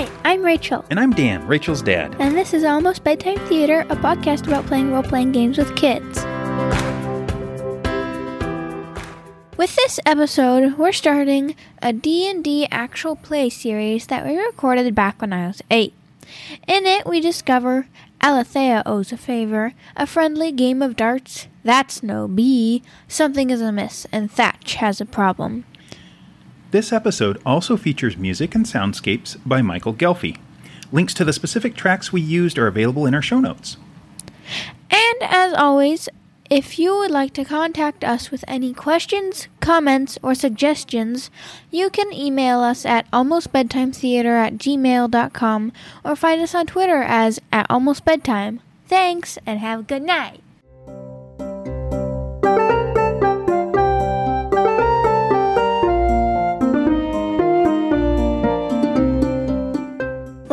Hi, I'm Rachel, And I'm Dan, Rachel's dad. and this is Almost Bedtime Theater, a podcast about playing role playing games with kids. With this episode, we're starting a D&D actual play series that we recorded back when I was 8. In it, we discover Alethea owes a favor, a friendly game of darts, that's no bee, something is amiss, and Thatch has a problem. This episode also features music and soundscapes by Michael Ghelfi. Links to the specific tracks we used are available in our show notes. And as always, if you would like to contact us with any questions, comments, or suggestions, you can email us at almostbedtimetheater at gmail.com or find us on Twitter as at almostbedtime. Thanks, and have a good night.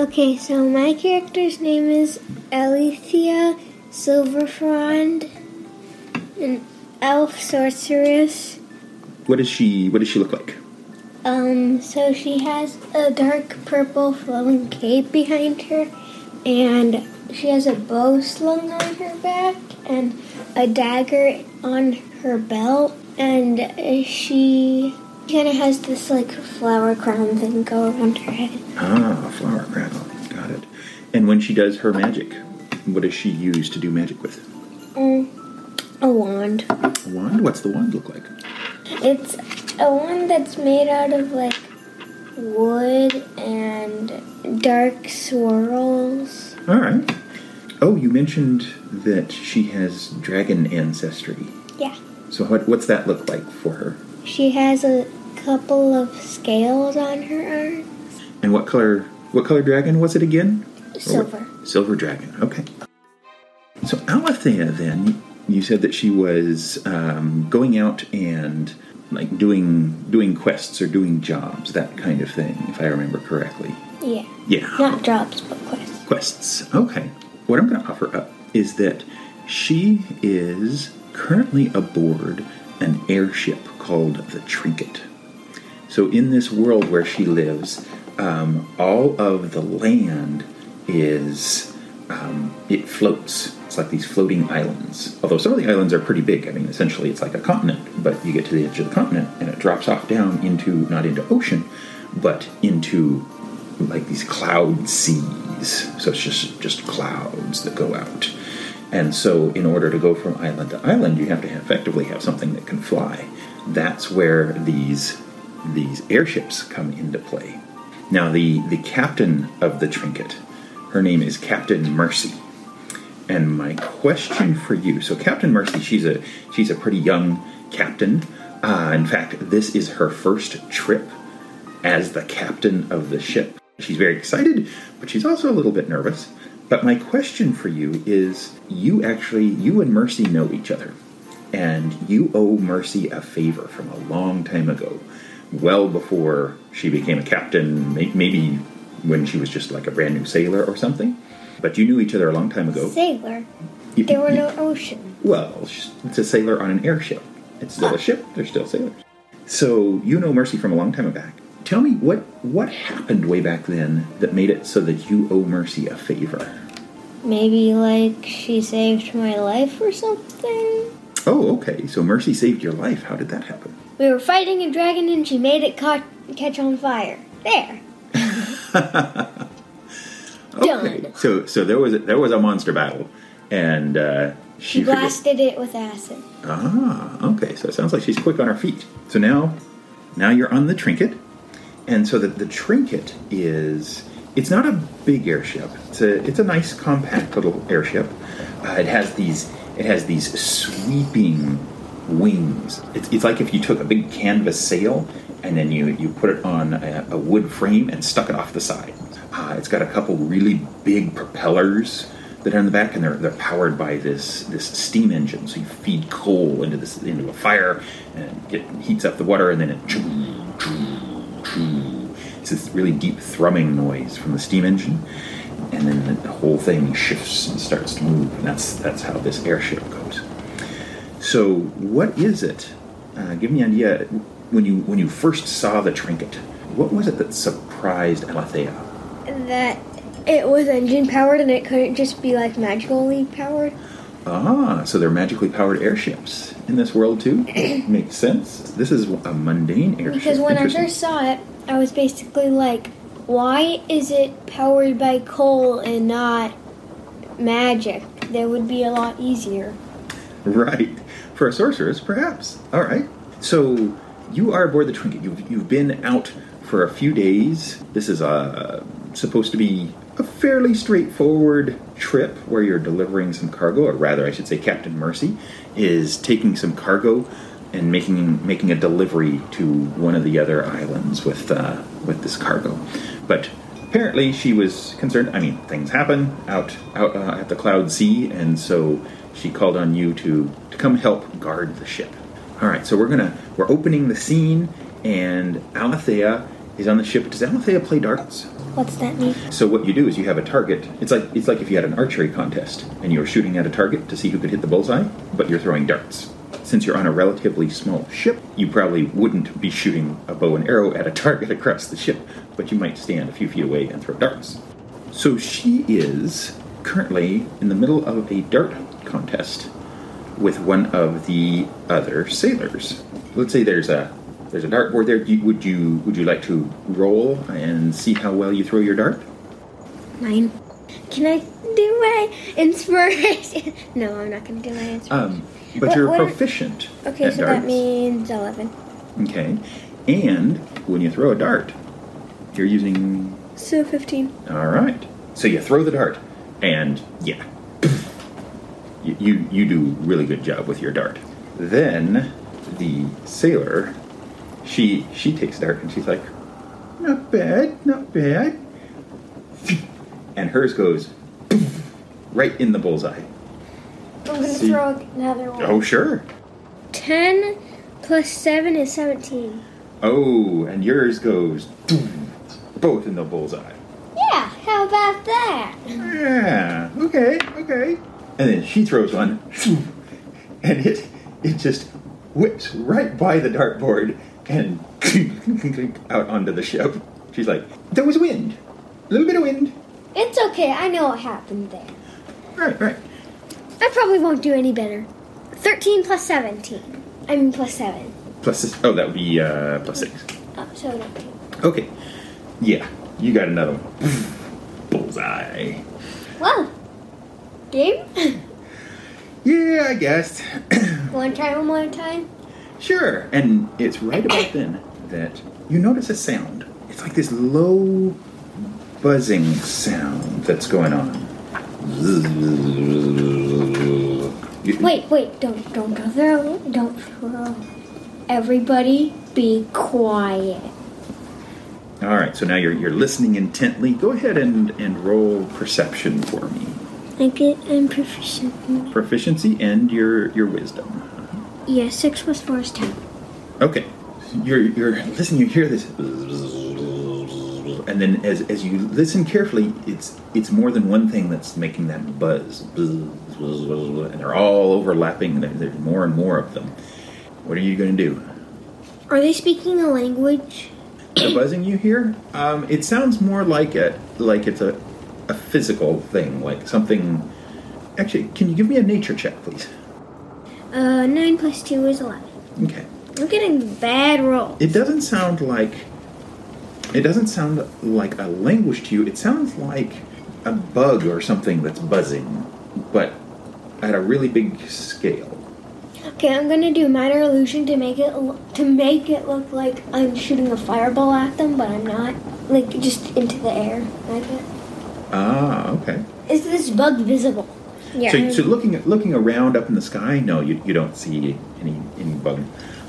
Okay, so my character's name is Alethea Silverfrond, an elf sorceress. What does she What does she look like? Um, so she has a dark purple flowing cape behind her, and she has a bow slung on her back and a dagger on her belt, and she kind of has this like flower crown thing go around her head. Ah, flower crown. Got it. And when she does her magic, what does she use to do magic with? Um, a wand. A wand. What's the wand look like? It's a wand that's made out of like wood and dark swirls. All right. Oh, you mentioned that she has dragon ancestry. Yeah. So what What's that look like for her? She has a couple of scales on her arms. And what color What color dragon was it again? Silver. Silver dragon. Okay. So Alethea, then you said that she was um, going out and like doing doing quests or doing jobs, that kind of thing, if I remember correctly. Yeah. Yeah. Not jobs, but quests. quests. Okay. What I'm going to offer up is that she is currently aboard an airship called the Trinket. So, in this world where she lives, um, all of the land is um, it floats. It's like these floating islands. Although some of the islands are pretty big. I mean, essentially, it's like a continent. But you get to the edge of the continent, and it drops off down into not into ocean, but into like these cloud seas. So it's just just clouds that go out. And so, in order to go from island to island, you have to effectively have something that can fly. That's where these these airships come into play. Now, the the captain of the trinket, her name is Captain Mercy. And my question for you, so Captain Mercy, she's a she's a pretty young captain. Uh, in fact, this is her first trip as the captain of the ship. She's very excited, but she's also a little bit nervous. But my question for you is you actually, you and Mercy know each other. And you owe Mercy a favor from a long time ago, well before she became a captain, maybe when she was just like a brand new sailor or something. But you knew each other a long time ago. Sailor. You- There were you- no ocean. well, it's a sailor on an airship. It's still a ship. They're still sailors. So you know Mercy from a long time back. Tell me what what happened way back then that made it so that you owe Mercy a favor. Maybe like she saved my life or something. Oh, okay. So Mercy saved your life. How did that happen? We were fighting a dragon and she made it ca- catch on fire. There. Okay. Done. So so there was a, there was a monster battle, and uh, She she blasted it with acid. Ah, okay. So it sounds like she's quick on her feet. So now, now you're on the trinket, and so the, the trinket is it's not a big airship. It's a it's a nice compact little airship. Uh, it has these it has these sweeping wings. It's, it's like if you took a big canvas sail and then you you put it on a, a wood frame and stuck it off the side. Uh, it's got a couple really big propellers that are in the back, and they're they're powered by this this steam engine. So you feed coal into this into a fire, and it heats up the water, and then it choo, choo, choo. it's this really deep thrumming noise from the steam engine, and then the, whole thing shifts and starts to move, and that's that's how this airship goes. So, what is it? Uh, give me an idea. When you when you first saw the trinket, what was it that surprised Alethea? that it was engine powered and it couldn't just be like magically powered. Ah, so they're magically powered airships in this world too. Makes sense. This is a mundane airship. Because when I first saw it, I was basically like, why is it powered by coal and not magic? That would be a lot easier. Right. For a sorceress, perhaps. All right. So you are aboard the Trinket. You've, you've been out for a few days. This is uh, supposed to be a fairly straightforward trip where you're delivering some cargo, or rather, I should say, Captain Mercy is taking some cargo and making making a delivery to one of the other islands with uh, with this cargo. But apparently, she was concerned. I mean, things happen out out uh, at the Cloud Sea, and so she called on you to to come help guard the ship. All right, so we're gonna we're opening the scene, and Alethea is on the ship. Does Alethea play darts? What's that mean? So what you do is you have a target. It's like it's like if you had an archery contest and you were shooting at a target to see who could hit the bullseye, but you're throwing darts. Since you're on a relatively small ship, you probably wouldn't be shooting a bow and arrow at a target across the ship, but you might stand a few feet away and throw darts. So she is currently in the middle of a dart contest with one of the other sailors. Let's say there's a there's a dartboard there. You- Would you would you like to roll and see how well you throw your dart? Nine. Can I do my inspiration? no, I'm not going to do my inspiration. Um, but What- you're what- proficient. okay, at so darts. that means 11. Okay, and when you throw a dart, you're using. So 15. All right. So you throw the dart, and yeah, you you, you do really good job with your dart. Then the sailor, she she takes a dart and she's like, not bad, not bad, and hers goes right in the bullseye. I'm to See. throw another one. Oh sure. 10 plus 7 is 17. Oh, and yours goes both in the bullseye. Yeah, how about that? Yeah. Okay. Okay. And then she throws one, and it it just whips right by the dartboard and out onto the ship. She's like, "There was wind, a little bit of wind." It's okay, I know what happened there. Right. Right. I probably won't do any better. 13 plus 17. I mean, plus 7. Plus, six, oh, that would be uh, plus six. Oh, so 19. Okay. Yeah, you got another one. Bullseye. Well, game? Yeah, I guess. one time, one more time. Sure. And it's right about then that you notice a sound. It's like this low buzzing sound that's going on. Wait, wait, don't, don't go throw, don't throw. Everybody be quiet. All right, so now you're, you're listening intently. Go ahead and, and roll perception for me. I get, I'm proficient. Proficiency and your, your wisdom. Yeah, 6 plus 4 is 10. Okay. You're you're listening. You hear this, and then as as you listen carefully, it's it's more than one thing that's making that buzz, and they're all overlapping. There's more and more of them. What are you going to do? Are they speaking a language? The buzzing you hear? Um, it sounds more like a like it's a a physical thing, like something. Actually, can you give me a nature check, please? Uh, 9 plus 2 is 11. Okay. I'm getting bad rolls. It doesn't sound like it doesn't sound like a language to you. It sounds like a bug or something that's buzzing, but at a really big scale. Okay, I'm gonna do minor illusion to make it lo- to make it look like I'm shooting a fireball at them, but I'm not. Like just into the air, like it. Ah, okay. Is this bug visible? Yeah. So, so looking at looking around up in the sky, no, you, you don't see any any bug.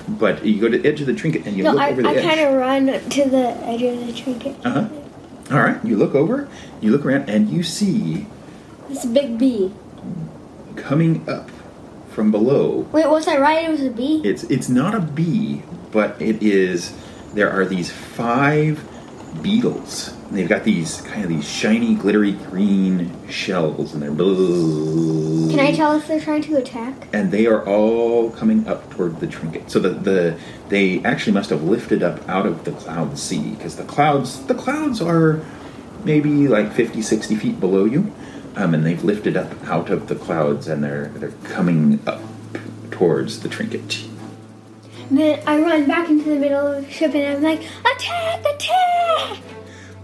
But you go to the edge of the trinket and you no, look I, over the I edge. kind of run to the edge of the trinket. Uh huh. All right. You look over. You look around, and you see This big bee. Coming up from below Wait, was I right? It was a bee. It's it's not a bee, but it is. There are these five beetles. And they've got these kind of these shiny, glittery green shells, and they're. Can I tell if they're trying to attack? And they are all coming up toward the trinket. So the the they actually must have lifted up out of the cloud sea because the clouds the clouds are maybe like 50, 60 feet below you, um, and they've lifted up out of the clouds and they're they're coming up towards the trinket. Then I run back into the middle of the ship and I'm like, attack, attack!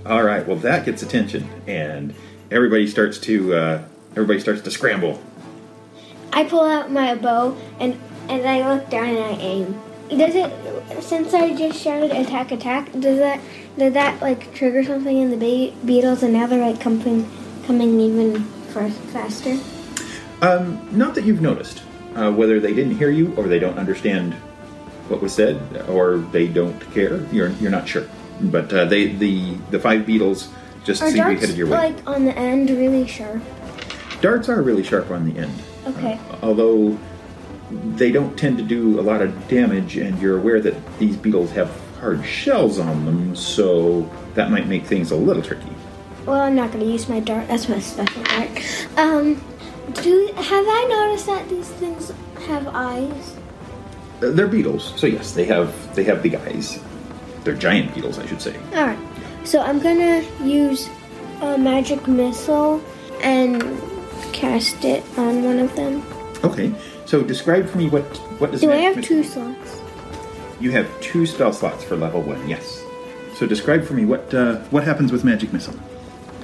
All right, well that gets attention, and everybody starts to uh, everybody starts to scramble. I pull out my bow and and I look down and I aim. Does it? Since I just shouted attack, attack, does that did that like trigger something in the be- beetles and now they're like coming coming even far- faster? Um, not that you've noticed. Uh, whether they didn't hear you, or they don't understand what was said, or they don't care, you're you're not sure. But uh, they the the five beetles just Are seem to be darts headed your way. like on the end really sharp? Darts are really sharp on the end. Okay. Uh, although they don't tend to do a lot of damage, and you're aware that these beetles have hard shells on them, so that might make things a little tricky. Well, I'm not gonna use my dart. That's my special dart. Um, do have I noticed that these things have eyes? Uh, They're beetles, so yes, they have they have big eyes. They're giant beetles, I should say. All right. So I'm gonna use a magic missile and cast it on one of them. Okay, so describe for me what what does it Do I have two missile- slots? You have two spell slots for level one. Yes. So describe for me what uh, what happens with magic missile.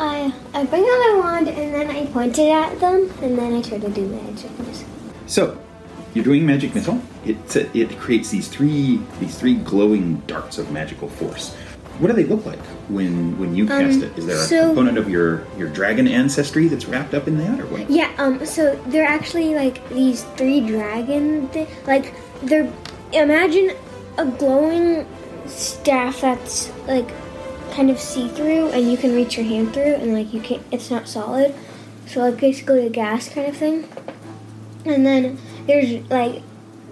I I bring out my wand and then I point it at them and then I try to do magic missile. So, you're doing magic missile. It it creates these three these three glowing darts of magical force. What do they look like when when you cast it? Is there a Um, so- component of your your dragon ancestry that's wrapped up in that, or what? Yeah. Um. So they're actually like these three dragon. Th- like they're imagine a glowing staff that's like kind of see through and you can reach your hand through and like you can't. It's not solid. So like basically a gas kind of thing. And then there's like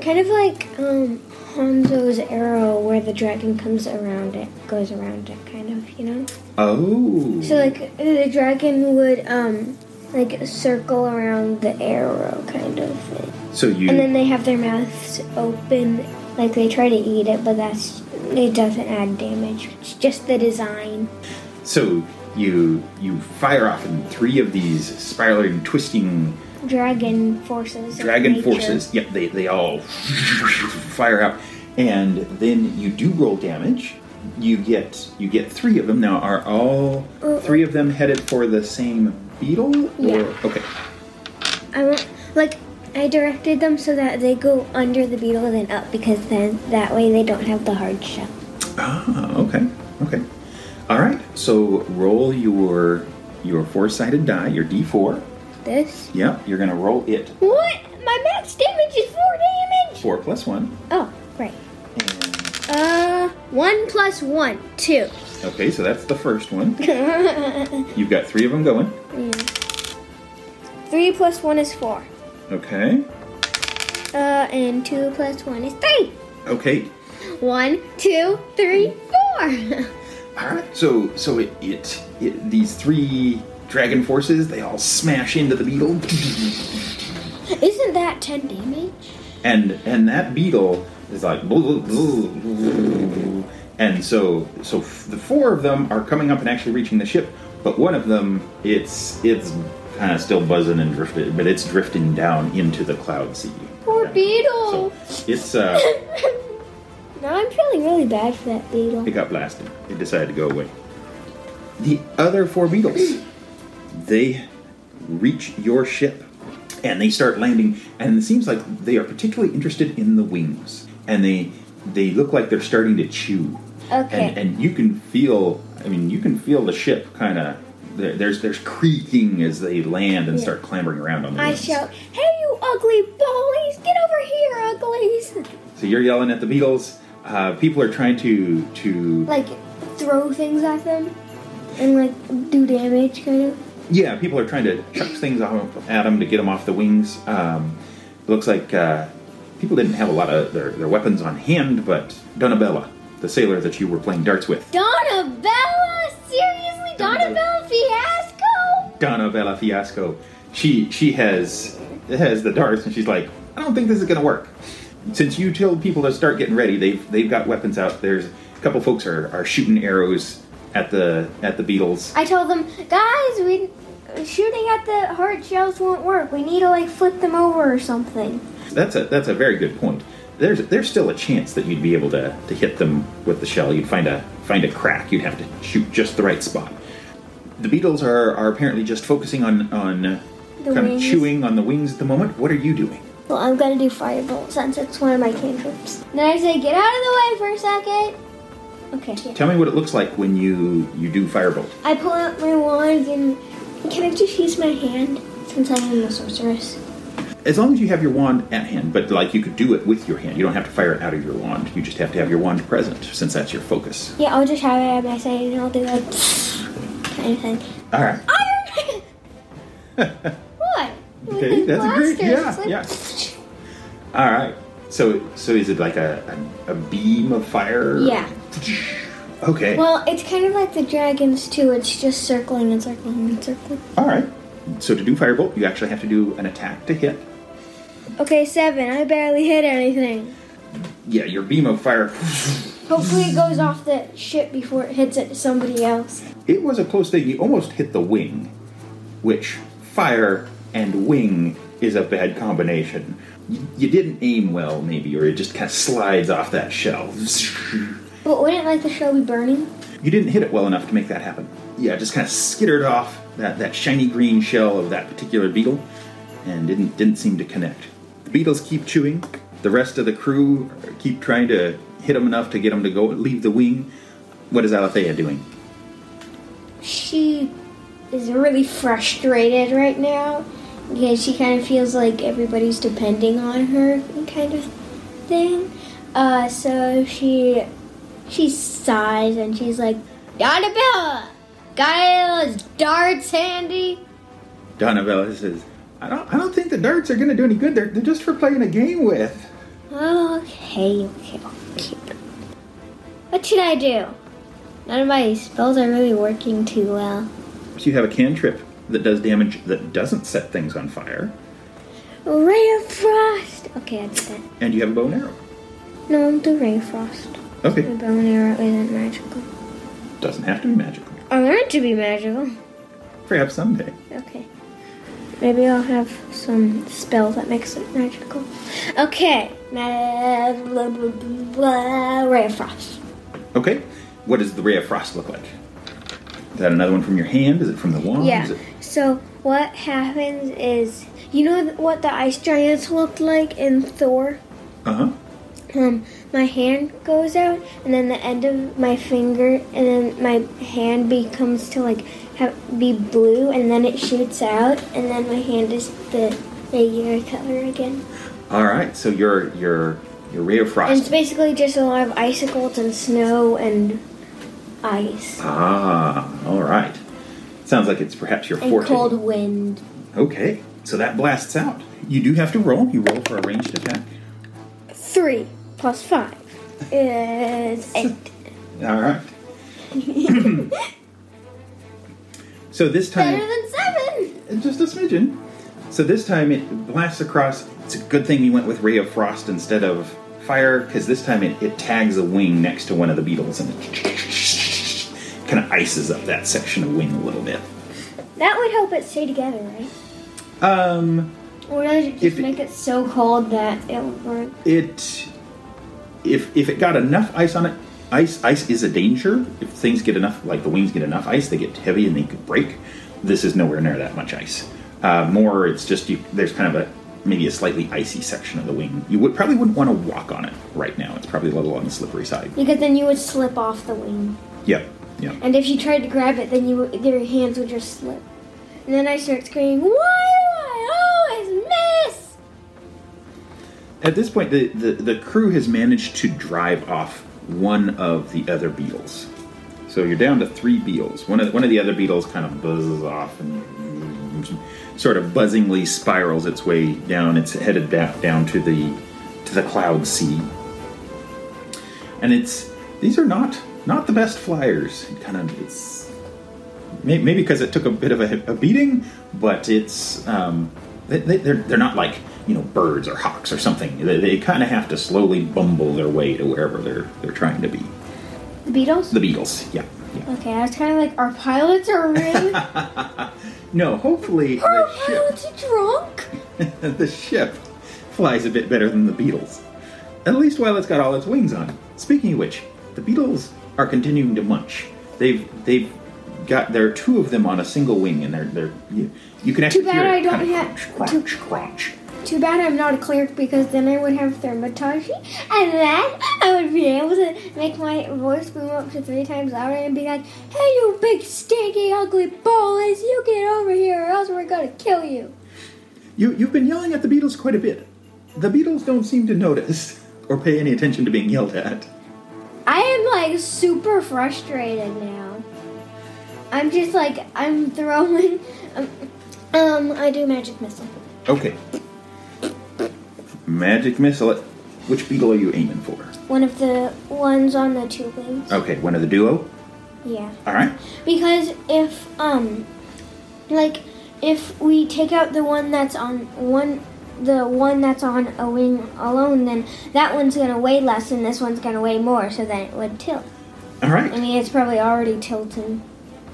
kind of like um Hanzo's arrow where the dragon comes around it, goes around it, kind of. You know. Oh. So like the dragon would um like circle around the arrow kind of thing. So you And then they have their mouths open like they try to eat it, but that's it doesn't add damage. It's just the design. so you you fire off and three of these spiraling, twisting Dragon forces. dragon forces. Yep, they, they all fire out, and then you do roll damage. You get you get three of them. Now, are all three of them headed for the same beetle? Or, Yeah. Okay. I want like I directed them so that they go under the beetle and then up because then that way they don't have the hard shell. Ah, okay. Okay. All right. So roll your your four sided die, your d4. This. Yep. You're gonna roll it What? My max damage is four damage. four plus one. Oh, great. And, Uh, one plus one, two. okay, so that's the first one. You've got three of them going. Three plus one is four. Okay. Uh, and two plus one is three. Okay. One, two, three, four. All right. So so it, it it these three dragon forces they all smash into the beetle, Isn't that ten damage? and and that beetle is like, and so so f- the four of them are coming up and actually reaching the ship, but one of them it's it's kind of still buzzing and drifted, but it's drifting down into the cloud sea. Poor So beetle. it's uh now I'm feeling really bad for that beetle. it got blasted. It decided to go away. The other four beetles, they reach your ship and they start landing, and it seems like they are particularly interested in the wings, and they they look like they're starting to chew. Okay. And, and you can feel, I mean, you can feel the ship kind of. There, there's there's creaking as they land and Yeah. start clambering around on the I shout, "Hey, you ugly bullies! Get over here, uglies!" So you're yelling at the beetles. Uh, people are trying to to Like throw things at them and like do damage, kind of. Yeah, people are trying to chuck things at them to get them off the wings. Um, looks like uh, people didn't have a lot of their, their weapons on hand, but Donabella, the sailor that you were playing darts with, Donabella, seriously, Donabella. Fiasco. Donabella Fiasco, she she has has the darts, and she's like, I don't think this is going to work. Since you told people to start getting ready, they've they've got weapons out. There's a couple folks are, are shooting arrows at the at the beetles. I told them, guys, we shooting at the hard shells won't work. We need to like flip them over or something. That's a that's a very good point. There's there's still a chance that you'd be able to, to hit them with the shell. You'd find a find a crack. You'd have to shoot just the right spot. The beetles are, are apparently just focusing on on The kind wings. of chewing on the wings at the moment. What are you doing? Well, I'm gonna do firebolt since it's one of my cantrips. Then I say, get out of the way for a second. Okay. Tell me what it looks like when you you do firebolt. I pull out my wand and can I just use my hand since I am a sorceress? As long as you have your wand at hand, but like you could do it with your hand. You don't have to fire it out of your wand. You just have to have your wand present since that's your focus. Yeah, I'll just have it at my side and I'll do like kind of thing. All right. Iron Man! what? Okay, that's a great- blasters, yeah, like- All right. So so is it like a a, a beam of fire? Yeah. Okay. Well, it's kind of like the dragons too. It's just circling and circling and circling. All right. So to do firebolt, you actually have to do an attack to hit. Okay, seven. I barely hit anything. Yeah, your beam of fire. Hopefully, it goes off the ship before it hits it to somebody else. It was a close thing. You almost hit the wing, which fire and wing is a bad combination. You, you didn't aim well, maybe, or it just kind of slides off that shell. But wouldn't like the show be burning? You didn't hit it well enough to make that happen. Yeah, it just kind of skittered off that, that shiny green shell of that particular beetle and didn't didn't seem to connect. The beetles keep chewing. The rest of the crew keep trying to hit him enough to get him to go leave the wing. What is Alethea doing? She is really frustrated right now because she kind of feels like everybody's depending on her, kind of thing. Uh, so she she sighs and she's like, Donabella, got those darts handy? Donabella says, I don't, I don't think the darts are going to do any good. They're, they're just for playing a game with. Okay, okay, okay. What should I do? None of my spells are really working too well. So you have a cantrip that does damage that doesn't set things on fire, Ray of Frost! Okay, I did that. and you have a bow and arrow. No, I'll do Ray of Frost. The Okay. bow and arrow isn't magical. Doesn't have to be magical. I want it to be magical. Perhaps someday. Okay. Maybe I'll have some spell that makes it magical. Okay. Ma- blah, blah, blah, blah, Ray of Frost. Okay. What does the ray of frost look like? Is that another one from your hand? Is it from the wand? Yeah. It- So what happens is, you know what the ice giants looked like in Thor? Uh-huh. Um, my hand goes out, and then the end of my finger, and then my hand becomes to like have, be blue, and then it shoots out, and then my hand is the regular color again. All right. So your your your ray of And it's basically just a lot of icicles and snow and ice Ah, all right. Sounds like it's perhaps your and forte. cold wind. Okay. So that blasts out. You do have to roll. You roll for a ranged attack. Three plus five is eight. All right. so this time, Better than seven. just a smidgen. So this time it blasts across. It's a good thing you went with ray of frost instead of fire, because this time it, it tags a wing next to one of the beetles and it kind of ices up that section of wing a little bit. That would help it stay together, right? Um, Or does it just If it- make it so cold that it won't work? it if if it got enough ice on it, ice ice is a danger. If things get enough, like the wings get enough ice, they get heavy and they could break. This is nowhere near that much ice. Uh, more, it's just you. There's kind of a maybe a slightly icy section of the wing. You would probably wouldn't want to walk on it right now. It's probably a little on the slippery side. Because then you would slip off the wing. Yep. Yep. And if you tried to grab it, then you your hands would just slip. And then I start screaming, Why do I always miss? At this point, the, the, the crew has managed to drive off one of the other beetles. So you're down to three beetles. One of, one of the other beetles kind of buzzes off and sort of buzzingly spirals its way down. It's headed back down to the to the cloud sea. And it's these are not not the best flyers. It kind of it's maybe because it took a bit of a, a beating, but it's um, they, they, they're they're not like you know birds or hawks or something. They, they kind of have to slowly bumble their way to wherever they're they're trying to be. The beetles. The beetles, yeah. Okay, I was kind of like, our pilots are really. No, hopefully Our the ship, pilots are drunk. the ship flies a bit better than the beetles. At least while it's got all its wings on. Speaking of which, the beetles are continuing to munch. They've they've got there are two of them on a single wing, and they're they're you, you can actually bad hear it I don't have- crunch, too- crunch, crunch. Too bad I'm not a cleric because then I would have thaumaturgy, and then I would be able to make my voice boom up to three times louder and be like, "Hey, you big stinky ugly bullies! You get over here, or else we're gonna kill you." You you've been yelling at the beetles quite a bit. The beetles don't seem to notice or pay any attention to being yelled at. I am like super frustrated now. I'm just like I'm throwing. Um, um I do magic missile. Okay. Magic missile. Which beetle are you aiming for? One of the ones on the two wings. Okay, one of the duo. Yeah. All right. Because if um like if we take out the one that's on one the one that's on a wing alone then that one's to weigh less and this one's to weigh more so then it would tilt. All right. I mean it's probably already tilting.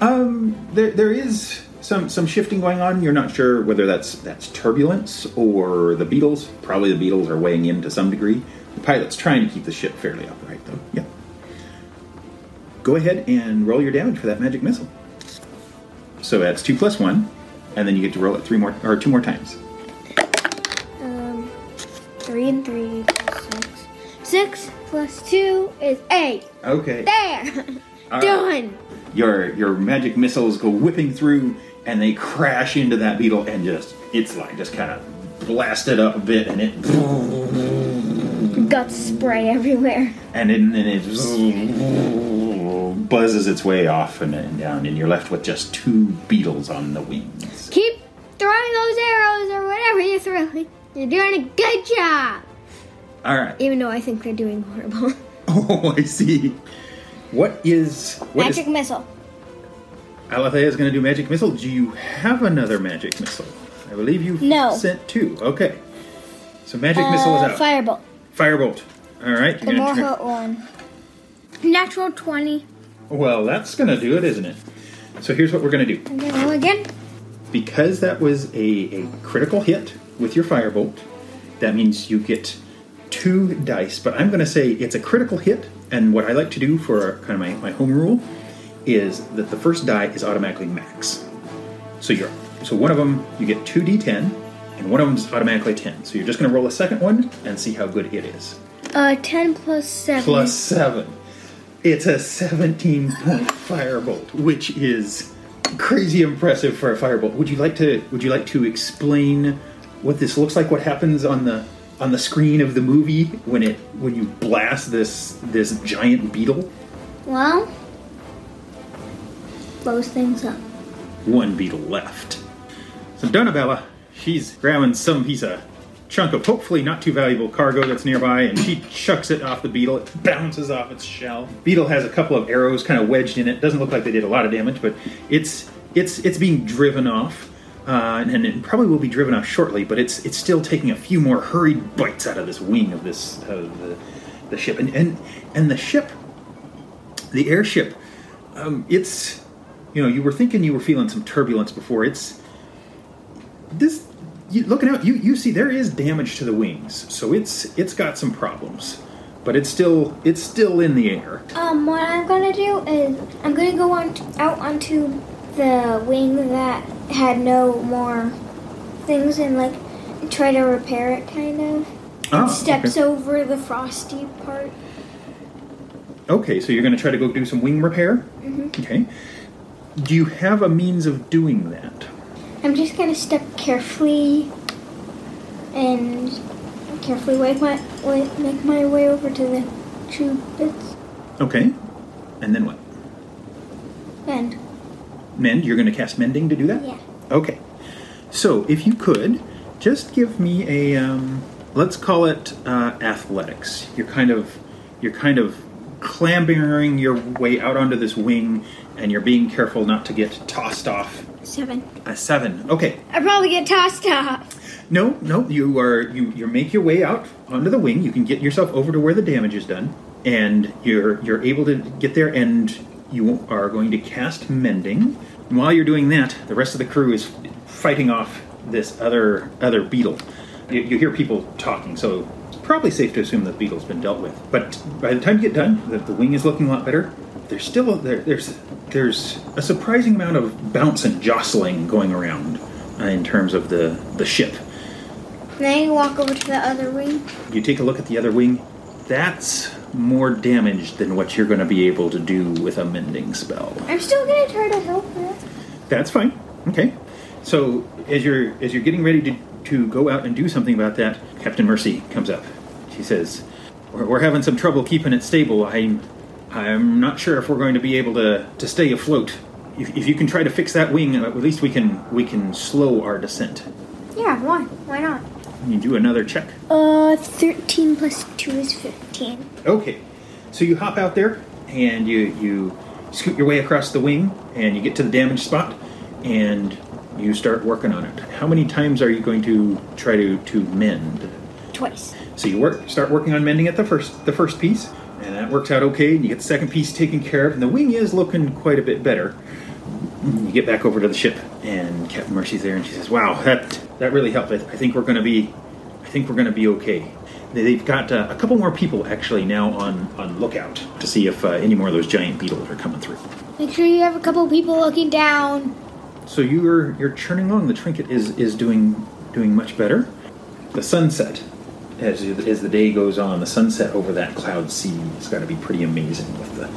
Um, there, there is some some shifting going on. You're not sure whether that's that's turbulence or the beetles. Probably the beetles are weighing in to some degree. The pilot's trying to keep the ship fairly upright, though. Yeah. Go ahead and roll your damage for that magic missile. So that's two plus one, and then you get to roll it three more or two more times. Um 3 and 3 plus 6. 6 plus 2 is 8. Okay. There. Right. Done. Your your magic missiles go whipping through, and they crash into that beetle, and just it's like just kind of blasted up a bit, and it Guts spray everywhere. and then then it buzzes its way off and, and down, and you're left with just two beetles on the wings. Keep throwing those arrows or whatever you're throwing. You're doing a good job. All right. Even though I think they're doing horrible. Oh, I see. What is what is Magic missile. Alethea is going to do magic missile? Do you have another magic missile? I believe you've No. sent two. Okay. So magic missile is Uh, out. firebolt. Firebolt. All right. The you're more hot one. Natural 20. Well, that's going to do it, isn't it? So here's what we're going to do. And then roll again. Because that was a, a critical hit with your firebolt, that means you get two dice. But I'm going to say it's a critical hit, and what I like to do for kind of my, my home rule is that the first die is automatically max. So you're so one of them you get two d10, and one of them is automatically 10. So you're just going to roll a second one and see how good it is. Uh, 10 plus 7. Plus seven. It's a 17 point firebolt, which is crazy impressive for a firebolt. Would you like to would you like to explain what this looks like? What happens on the on the screen of the movie when it when you blast this this giant beetle? Well, blows things up. One beetle left. So Donabella, she's grabbing some piece of chunk of hopefully not too valuable cargo that's nearby, and she chucks it off the beetle. It bounces off its shell. Beetle has a couple of arrows kind of wedged in it. Doesn't look like they did a lot of damage, but it's it's it's being driven off. Uh, and it probably will be driven off shortly, but it's it's still taking a few more hurried bites out of this wing of this of the, the ship, and and and the ship, the airship, um, it's you know you were thinking you were feeling some turbulence before. It's this you, looking out, you you see there is damage to the wings, so it's it's got some problems, but it's still it's still in the air. Um, what I'm gonna do is I'm gonna go on out onto the wing that had no more things and like try to repair it, kind of. Ah, Steps okay. over the frosty part. Okay, so you're going to try to go do some wing repair. Okay. Do you have a means of doing that? I'm just gonna step carefully and carefully make my way, make my way over to the tube bits Okay. And then what? Mend. Mend. You're going to cast mending to do that. yeah. Okay. So, if you could, just give me a um, let's call it uh, athletics. You're kind of you're kind of clambering your way out onto this wing, and you're being careful not to get tossed off. Seven. A seven. Okay. I probably get tossed off. No, no. You are you you make your way out onto the wing. You can get yourself over to where the damage is done, and you're you're able to get there, and you are going to cast Mending. And while you're doing that, the rest of the crew is fighting off this other other beetle. You, you hear people talking, so it's probably safe to assume that the beetle's been dealt with. But by the time you get done, the, the wing is looking a lot better. There's still there, there's there's a surprising amount of bounce and jostling going around uh, in terms of the the ship. Can I walk over to the other wing? You take a look at the other wing. That's more damage than what you're going to be able to do with a mending spell. I'm still gonna try to help her. That's fine. Okay. So as you're as you're getting ready to to go out and do something about that, Captain Mercy comes up. She says, "We're, we're having some trouble keeping it stable. I'm I'm not sure if we're going to be able to to stay afloat. If, if you can try to fix that wing, uh, at least we can we can slow our descent. Yeah, why? Why not? You do another check. Uh, 13 plus 2 is 15. Okay. So you hop out there and you you scoot your way across the wing and you get to the damaged spot and you start working on it. How many times are you going to try to to mend? Twice. So you work start working on mending at the first the first piece and that works out okay and you get the second piece taken care of and the wing is looking quite a bit better. You get back over to the ship and Captain Mercy's there and she says, "Wow, that that really helped. I, I think we're going to be I think we're going to be okay." They- They've got uh, a couple more people actually now on on lookout to see if uh, any more of those giant beetles are coming through. Make sure you have a couple people looking down. So you're you're churning along. The trinket is is doing doing much better. The sunset, as as the day goes on, the sunset over that cloud sea has got to be pretty amazing with the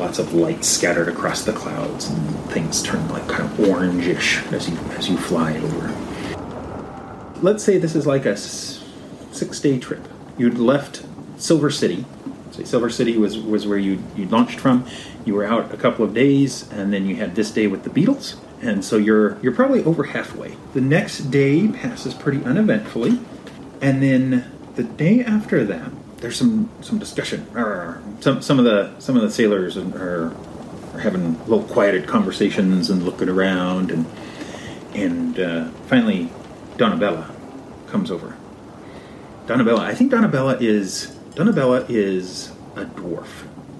lots of light scattered across the clouds and things turn like kind of orangish as you as you fly over. Let's say this is like a six day trip. You'd left Silver City. So Silver City was was where you you launched from. You were out a couple of days, and then you had this day with the beetles, and so you're you're probably over halfway. The next day passes pretty uneventfully, and then the day after that, there's some some discussion. Some some of the some of the sailors are, are having little quieted conversations and looking around, and and uh, finally, Donabella comes over. Donabella, I think Donabella is Donabella is a dwarf.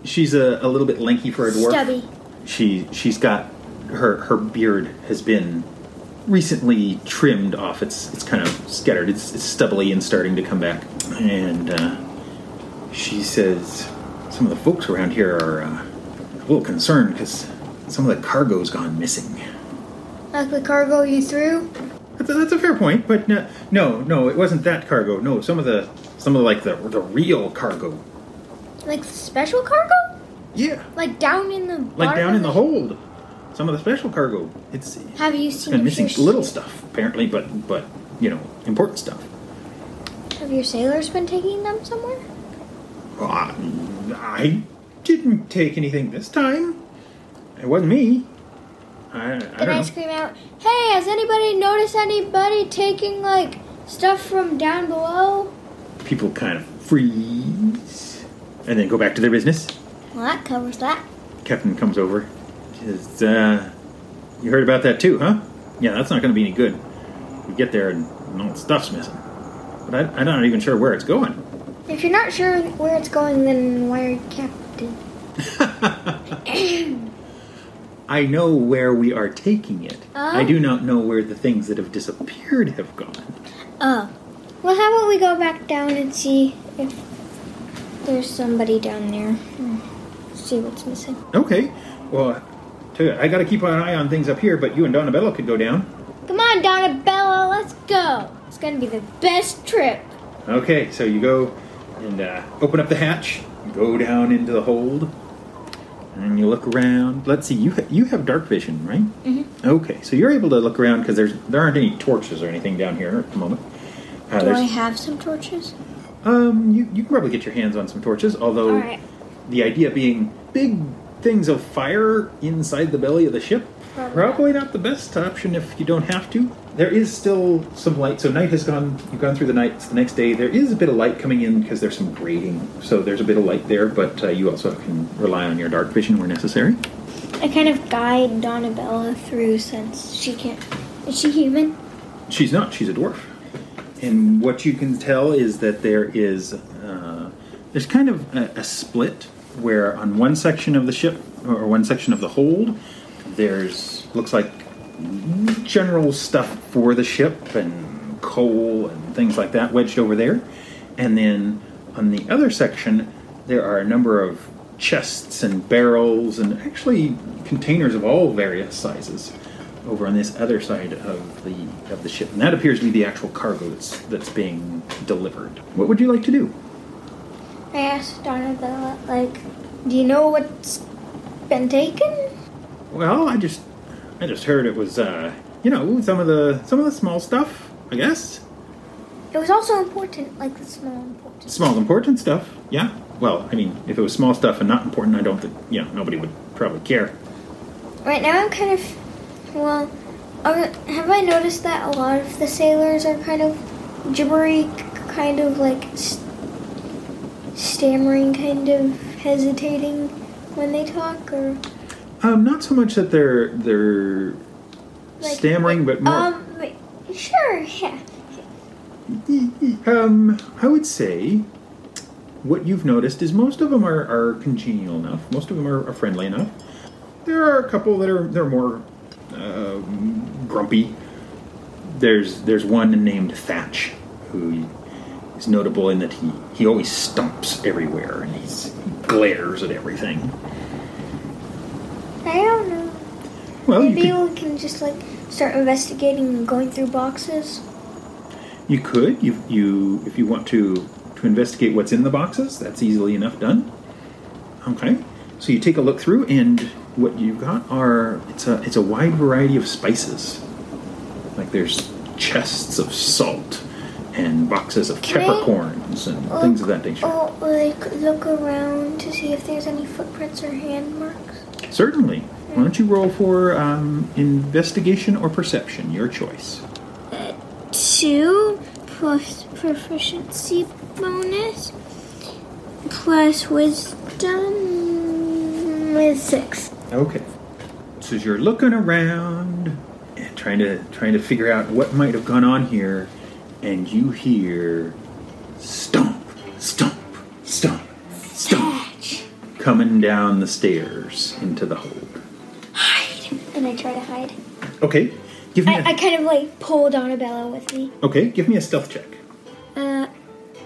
She's a, a little bit lanky for a dwarf. Stubby. She she's got her her beard has been recently trimmed off. It's it's kind of scattered. It's, it's stubbly and starting to come back. And uh, she says some of the folks around here are uh, a little concerned because some of the cargo's gone missing. Like the cargo you threw? That's a, that's a fair point, but no, no, no, it wasn't that cargo. No, some of the some of the, like the the real cargo. Like special cargo? Yeah, Like down in the like down in the hold. Some of the special cargo. It's Have you seen been missing little stuff apparently, but but you know important stuff. Have your sailors been taking them somewhere? Well, I, I didn't take anything this time. It wasn't me. I, I don't I scream out, "Hey, has anybody noticed anybody taking like stuff from down below?" People kind of freeze and then go back to their business. Well, that covers that. Captain comes over. Says, uh, You heard about that too, huh? Yeah, that's not going to be any good. We get there and all the stuff's missing. But I, I'm not even sure where it's going. If you're not sure where it's going, then why are you captain? I know where we are taking it. Oh. I do not know where the things that have disappeared have gone. Oh. Well, how about we go back down and see if there's somebody down there? See what's missing. Okay. Well, I got to keep an eye on things up here, but you and Donabella could go down. Come on, Donabella, let's go. It's gonna be the best trip. Okay, so you go and uh, open up the hatch, go down into the hold, and you look around. Let's see, you ha- you have dark vision, right? Mm-hmm. Okay, so you're able to look around because there's there aren't any torches or anything down here at the moment. Uh, Do I have some torches? um, you you can probably get your hands on some torches, although right. the idea being big things of fire inside the belly of the ship. Probably Probably not the best option if you don't have to. There is still some light. So night has gone. You've gone through the night. It's the next day. There is a bit of light coming in because there's some grating. So there's a bit of light there, but uh, you also can rely on your dark vision where necessary. I kind of guide Donabella through since she can't. Is she human? She's not. She's a dwarf. And what you can tell is that there is uh, there's kind of a, a split where on one section of the ship or one section of the hold. There's looks like general stuff for the ship and coal and things like that wedged over there. And then on the other section, there are a number of chests and barrels and actually containers of all various sizes over on this other side of the of the ship. And that appears to be the actual cargo that's that's being delivered. What would you like to do? I asked Donabella, like, do you know what's been taken? Well, I just I just heard it was uh you know, some of the some of the small stuff, I guess. It was also important, like the small important. Small important stuff, yeah. Well, I mean, if it was small stuff and not important, I don't think you know, nobody would probably care. Right now, I'm kind of, well, have I noticed that a lot of the sailors are kind of gibbery, kind of like st- stammering, kind of hesitating when they talk, or Um, not so much that they're they're like stammering, but more. Um, sure, yeah. Um, I would say what you've noticed is most of them are, are congenial enough. Most of them are, are friendly enough. There are a couple that are they're more um grumpy. There's there's one named Thatch who is notable in that he, he always stomps everywhere and he's, he glares at everything. I don't know. Well, you Maybe could, we can just like start investigating and going through boxes. you could you you if you want to to investigate what's in the boxes. That's easily enough done. Okay, so you take a look through, and what you've got are it's a it's a wide variety of spices. Like there's chests of salt and boxes of Can I peppercorns and things of that nature. Oh, like look around to see if there's any footprints or hand marks. Certainly. Why don't you roll for um, investigation or perception? Your choice. Two plus proficiency bonus plus wisdom is six. Okay. So as you're looking around and trying to trying to figure out what might have gone on here, and you hear stomp, stomp, stomp, stomp coming down the stairs into the hold. Hide. And I try to hide. Okay. Give me a, I, I kind of like pull Donabella with me. Okay, give me a stealth check. Uh,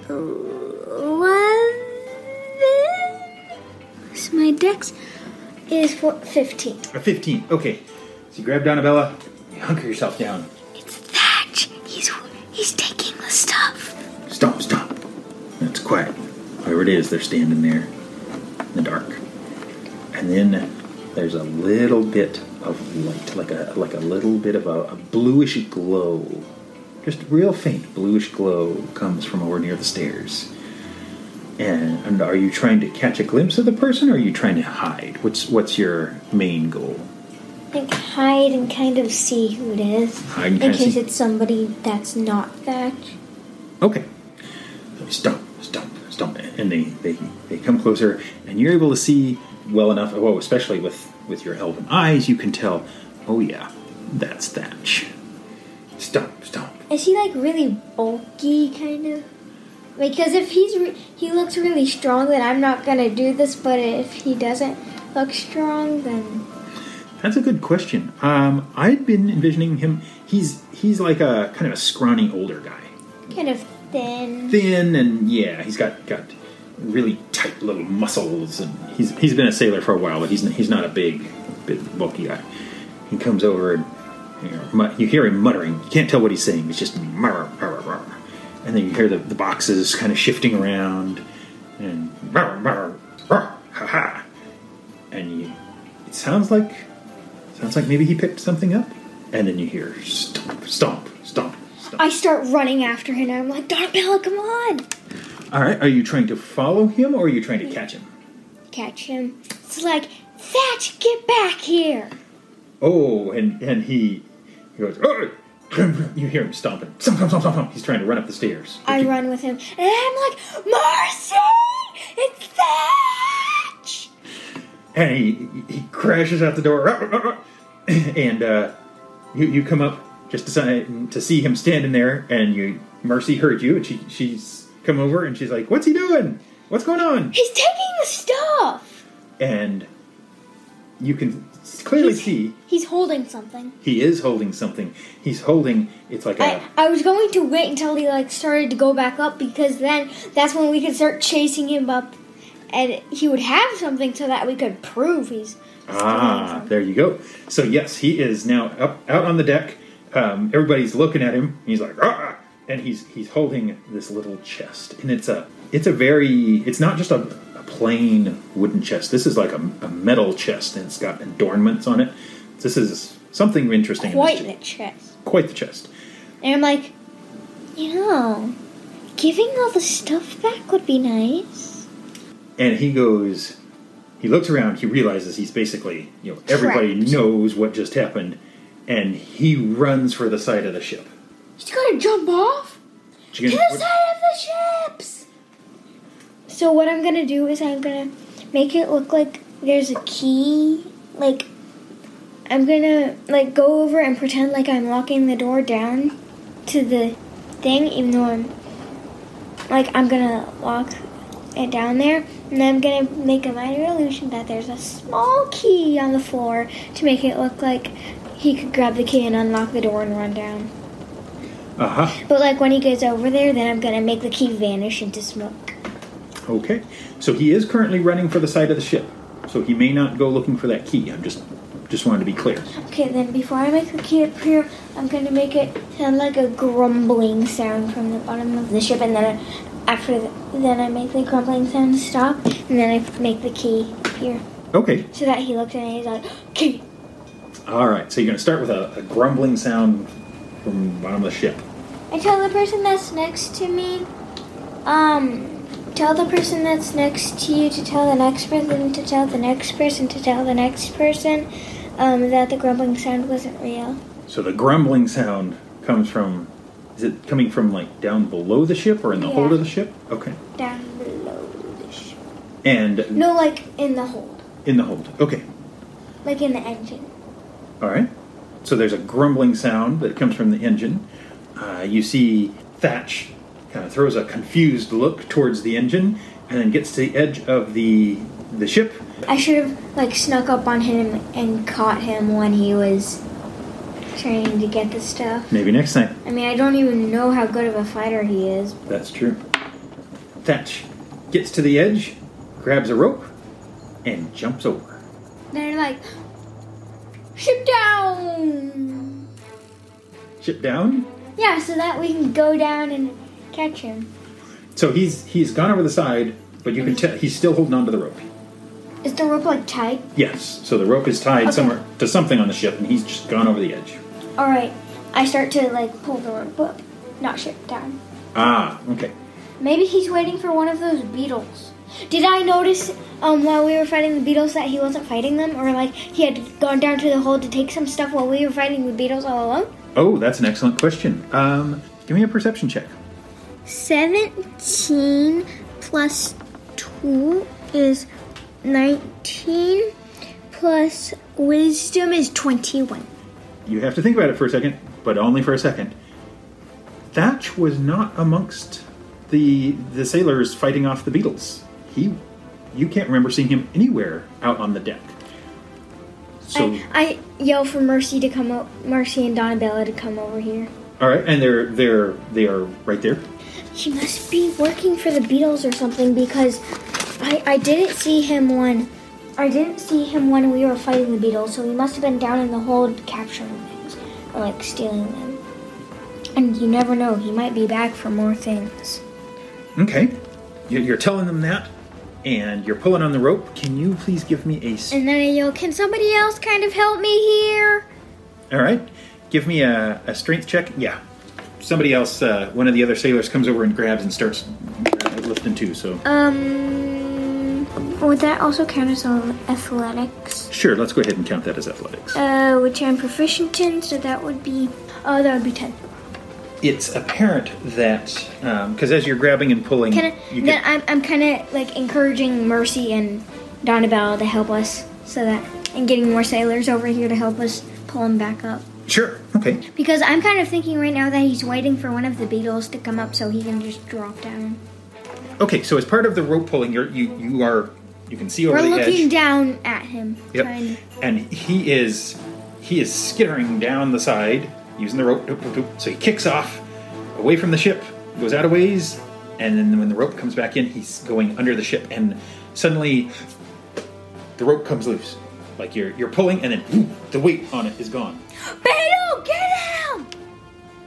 eleven. So my dex is for fifteen. A 15. Okay. So you grab Donabella, you hunker yourself down. Stuff. Stomp, stomp. That's quiet. Whoever it is, they're standing there in the dark. And then there's a little bit of light, like a like a little bit of a, a bluish glow. Just real faint bluish glow comes from over near the stairs. And, and are you trying to catch a glimpse of the person or are you trying to hide? What's what's your main goal? Like hide and kind of see who it is. Hide and in case see- it's somebody that's not Thatch. Okay. Stomp, stomp, stomp, and they, they they come closer, and you're able to see well enough. Oh, especially with with your elven eyes, you can tell. Oh yeah, that's Thatch. Stomp, stomp. Is he like really bulky, kind of? Because if he's re- he looks really strong, then I'm not gonna do this. But if he doesn't look strong, then That's a good question. Um, I'd been envisioning him. He's he's like a kind of a scrawny older guy, kind of thin. thin, and yeah, he's got got really tight little muscles, and he's he's been a sailor for a while, but he's he's not a big, big bulky guy. He comes over and you, know, you hear him muttering. You can't tell what he's saying. It's just "Murr, murr, murr." and then you hear the, the boxes kind of shifting around and "Murr, murr, murr, ha ha, and you it sounds like sounds like maybe he picked something up, and then you hear stomp, stomp, stomp. I start running after him. and I'm like, Donabella, come on! All right, are you trying to follow him or are you trying to catch him? Catch him. It's like Thatch, get back here! Oh, and and he he goes. You hear him stomping. Stomp, stomp, stomp, stomp. He's trying to run up the stairs. I run with him, and I'm like, Mercy! It's Thatch! and he he crashes out the door, and uh, you you come up just to, to see him standing there, and you Mercy heard you, and she she's come over, and she's like, "What's he doing? What's going on?" He's taking the stuff! And you can clearly see He's holding something. he is holding something. He's holding. It's like a. I, I was going to wait until he like started to go back up because then that's when we could start chasing him up, and he would have something so that we could prove he's. Ah, there you go. So yes, he is now up out on the deck. Um, everybody's looking at him. He's like, ah, and he's he's holding this little chest, and it's a it's a very it's not just a, a plain wooden chest. This is like a, a metal chest, and it's got adornments on it. This is something interesting. in Quite chest. the chest. quite the chest. And I'm like, you know, giving all the stuff back would be nice. And he goes, he looks around, he realizes he's basically, you know, everybody Trapped. knows what just happened, and he runs for the side of the ship. He's gonna jump off. To can- the side of the ships. So what I'm gonna do is I'm gonna make it look like there's a key. Like I'm gonna like go over and pretend like I'm locking the door down to the thing, even though I'm like I'm gonna lock it down there, and I'm gonna make a minor illusion that there's a small key on the floor to make it look like he could grab the key and unlock the door and run down. Uh-huh. But like when he goes over there, then I'm gonna make the key vanish into smoke. Okay. So he is currently running for the side of the ship. So he may not go looking for that key. I'm just just wanted to be clear. Okay, then before I make the key appear, I'm gonna make it sound like a grumbling sound from the bottom of the ship, and then I, after the, then I make the grumbling sound stop, and then I make the key appear, Okay. so that he looks at it and he's like, "Key." All right. So you're going to start with a, a grumbling sound from the bottom of the ship. I tell the person that's next to me, um, tell the person that's next to you to tell the next person to tell the next person to tell the next person, um, that the grumbling sound wasn't real. So the grumbling sound comes from is it coming from like down below the ship or in the Yeah. hold of the ship? Okay. Down below the ship. And No, like in the hold, in the hold. Okay. like in the engine. All right. So there's a grumbling sound that comes from the engine. Uh, you see Thatch kind of throws a confused look towards the engine and then gets to the edge of the the ship. I should have like snuck up on him and caught him when he was trying to get the stuff. Maybe next time. I mean, I don't even know how good of a fighter he is. That's true. Thatch gets to the edge, grabs a rope, and jumps over. They're like, ship down. Ship down. Yeah, so that we can go down and catch him. So he's he's gone over the side, but you can tell he's still holding onto the rope. Is the rope like tied? Yes. So the rope is tied Okay. somewhere to something on the ship, and he's just gone over the edge. All right. I start to like pull the rope up, not ship down. Ah. Okay. Maybe he's waiting for one of those beetles. Did I notice um, while we were fighting the beetles that he wasn't fighting them, or like he had gone down to the hole to take some stuff while we were fighting the beetles all alone? Oh, that's an excellent question. Um, give me a perception check. 17 plus 2 is 19 plus wisdom is 21. You have to think about it for a second, but only for a second. Thatch was not amongst the the sailors fighting off the beetles. He, you can't remember seeing him anywhere out on the deck. So, I, I yell for Mercy to come up, Mercy and Donabella to come over here. all right, and they're they're they are right there. He must be working for the beetles or something because I, I didn't see him when I didn't see him when we were fighting the beetles, so he must have been down in the hold capturing things or like stealing them. And you never know, he might be back for more things. Okay, You- you're telling them that, and you're pulling on the rope. Can you please give me a? And then I yell, "Can somebody else kind of help me here?" All right, give me a, a strength check. Yeah, somebody else. Uh, one of the other sailors comes over and grabs and starts lifting too. So Um, would that also count as um, athletics? sure, let's go ahead and count that as athletics. Uh, which I'm proficient in, so that would be, oh, that would be ten. It's apparent that um, because as you're grabbing and pulling, Kind you get, I'm, I'm kind of like encouraging Mercy and Donabella to help us, so that and getting more sailors over here to help us pull him back up. sure, okay, Because I'm kind of thinking right now that he's waiting for one of the beetles to come up so he can just drop down. okay. So as part of the rope pulling, you're, you you are you can see over We're the looking down at him. Yep. And he is he is skittering down the side using the rope. So he kicks off away from the ship, goes out a ways, and then when the rope comes back in, he's going under the ship, and suddenly the rope comes loose. Like you're you're pulling, and then the weight on it is gone. Beetle, get him!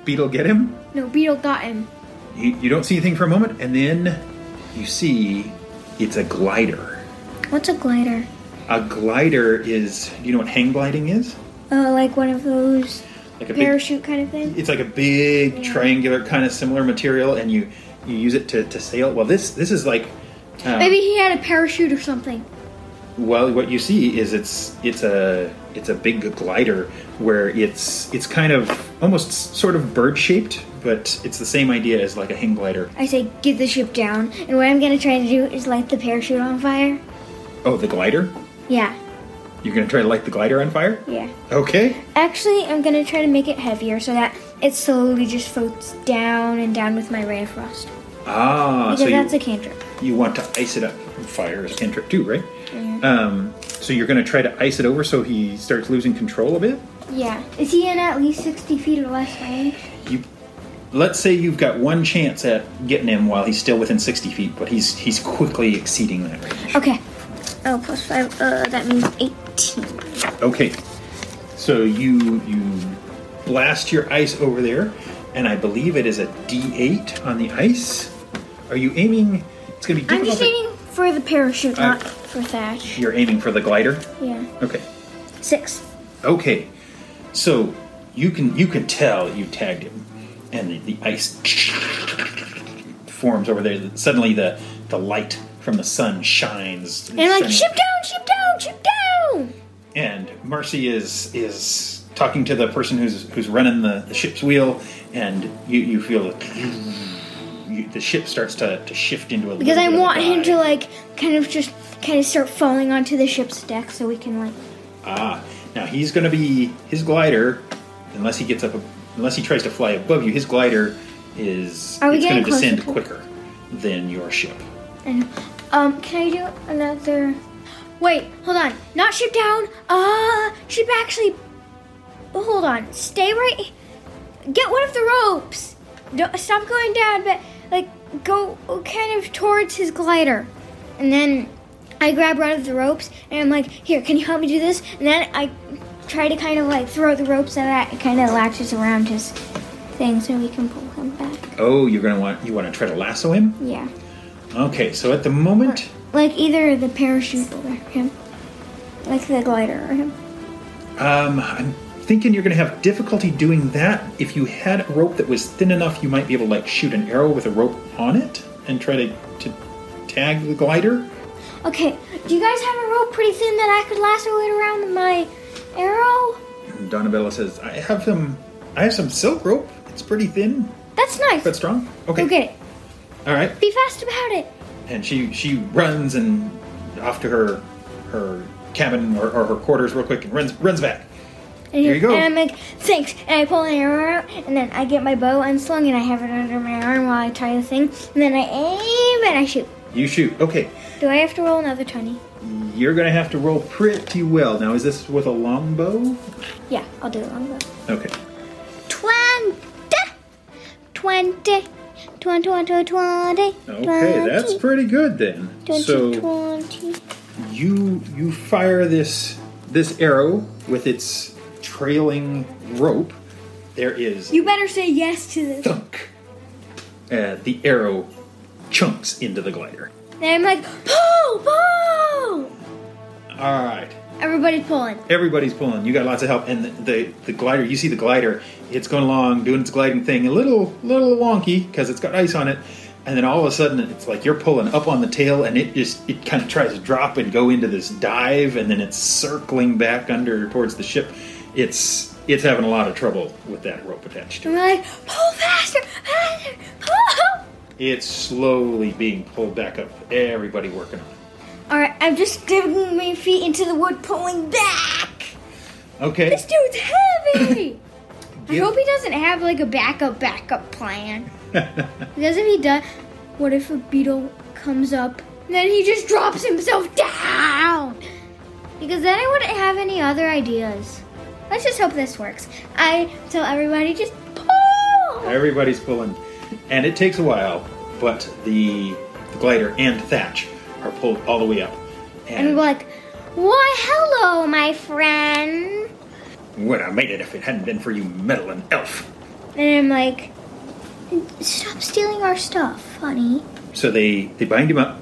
Beetle, get him. No, Beetle got him. You, you don't see anything for a moment, and then you see it's a glider. What's a glider? A glider is. Do you know what hang gliding is? Oh, like one of those Like a big parachute kind of thing. it's like a big triangular kind of similar material and you you use it to, to sail well this this is like uh, Maybe he had a parachute or something. well what you see is it's it's a it's a big glider where it's it's kind of almost sort of bird shaped but it's the same idea as like a hang glider I say, get the ship down, and what I'm gonna try to do is light the parachute on fire. oh the glider Yeah, you're gonna try to light the glider on fire yeah. okay Actually, I'm gonna try to make it heavier so that it slowly just floats down and down with my ray of frost. ah Because so you, that's a cantrip. you want to ice it up fire is a cantrip too right um so you're gonna try to ice it over so he starts losing control a bit Yeah. Is he in at least 60 feet or less range? you let's say you've got one chance at getting him while he's still within 60 feet but he's he's quickly exceeding that range Okay. Oh, plus five. Uh, that means 18. okay so you you blast your ice over there and i believe it is a d8 on the ice are you aiming it's gonna be I'm difficult just aiming for the parachute, Uh, not for Thatch. you're aiming for the glider Yeah. okay Six. Okay, so you can you can tell you tagged him, and the, the ice forms over there. Suddenly, the the light from the sun shines. And I'm like, ship down, ship down, ship down! And Marcy is is talking to the person who's who's running the, the ship's wheel, and you you feel. You, the ship starts to, to shift into a Because little I bit of a want him to, like, kind of just kind of start falling onto the ship's deck so we can, like. Ah, now he's going to be his glider, unless he gets up, unless he tries to fly above you. His glider is Are we it's going to descend quicker than your ship. And, um, can I do another. Wait, hold on. Not ship down. Uh, ship actually. Hold on. Stay right. Get one of the ropes. Don't stop going down, but like go kind of towards his glider, and then I grab one of the ropes and I'm like, "Here, can you help me do this?" And then I try to kind of like throw the ropes so that it kind of latches around his thing so we can pull him back. Oh, you're going to want you want to try to lasso him. Yeah, Okay, so at the moment, like either the parachute or him, like the glider or him. um, I'm thinking you're going to have difficulty doing that. If you had a rope that was thin enough, you might be able to like shoot an arrow with a rope on it and try to to tag the glider. Okay, do you guys have a rope pretty thin that I could lasso it around my arrow? And Donabella says, "I have some, I have some silk rope. It's pretty thin That's nice. but strong." Okay, Go get it. all right. Be fast about it. And she she runs and off to her her cabin or, or her quarters real quick and runs runs back. And, There you go. and I'm like, thanks. And I pull an arrow out, and then I get my bow unslung, and I have it under my arm while I tie the thing. And then I aim and I shoot. You shoot. Okay, Do I have to roll another 20? you're gonna have to roll pretty well. Now, is this with a longbow? Yeah, I'll do a longbow. Okay. 20! 20! 20, 20, 20. Okay, that's pretty good then. 20, So 20. you you fire this this arrow with its trailing rope. There is You better say yes to this. thunk. Uh, the arrow chunks into the glider. And I'm like, pull, pull! All right. Everybody's pulling. everybody's pulling. You got lots of help, and the, the the glider. You see the glider. It's going along, doing its gliding thing. A little little wonky because it's got ice on it. And then all of a sudden, it's like you're pulling up on the tail, and it just it kind of tries to drop and go into this dive, and then it's circling back under towards the ship. It's it's having a lot of trouble with that rope attached And we're like, pull faster, faster, pull! It's slowly being pulled back up. Everybody working on it. Alright, I'm just digging my feet into the wood, pulling back. Okay. This dude's heavy. I hope he doesn't have like a backup backup plan. because if he does, what if a beetle comes up And then he just drops himself down. Because then I wouldn't have any other ideas. Let's just hope this works. I tell everybody just pull. Everybody's pulling, and it takes a while, but the, the glider and Thatch are pulled all the way up. And we're like, why, hello, my friend. would have made it if it hadn't been for you meddling elf. And I'm like, stop stealing our stuff, honey. So they they bind him up,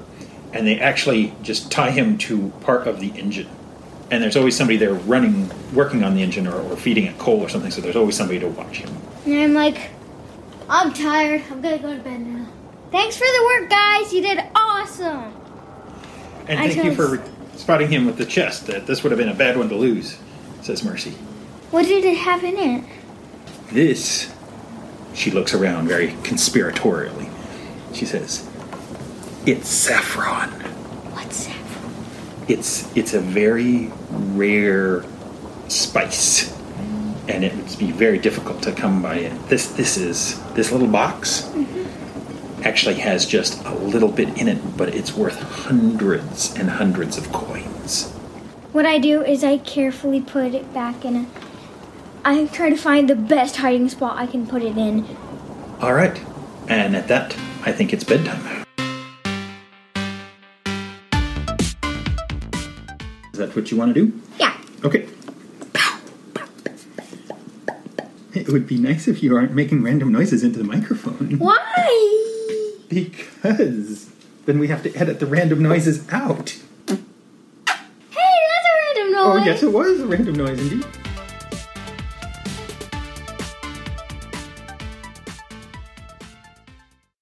and they actually just tie him to part of the engine. And there's always somebody there running, working on the engine, or, or feeding it coal or something. So there's always somebody to watch him. And I'm like, I'm tired. I'm gonna go to bed now. Thanks for the work, guys. You did awesome. And I thank you chose- for spotting him with the chest. That this would have been a bad one to lose, says Mercy. What did it have in it? This, she looks around very conspiratorially. She says, "It's saffron. What's saffron? It's it's a very rare spice, and it would be very difficult to come by it. This this is this little box." Mm-hmm. Actually has just a little bit in it, but it's worth hundreds and hundreds of coins. What I do is I carefully put it back in a. I try to find the best hiding spot I can put it in. All right, and at that, I think it's bedtime. Is that what you want to do? Yeah. Okay. It would be nice if you aren't making random noises into the microphone. Why? Because then we have to edit the random noises out. Hey, that's a random noise. Oh, yes, it was a random noise indeed.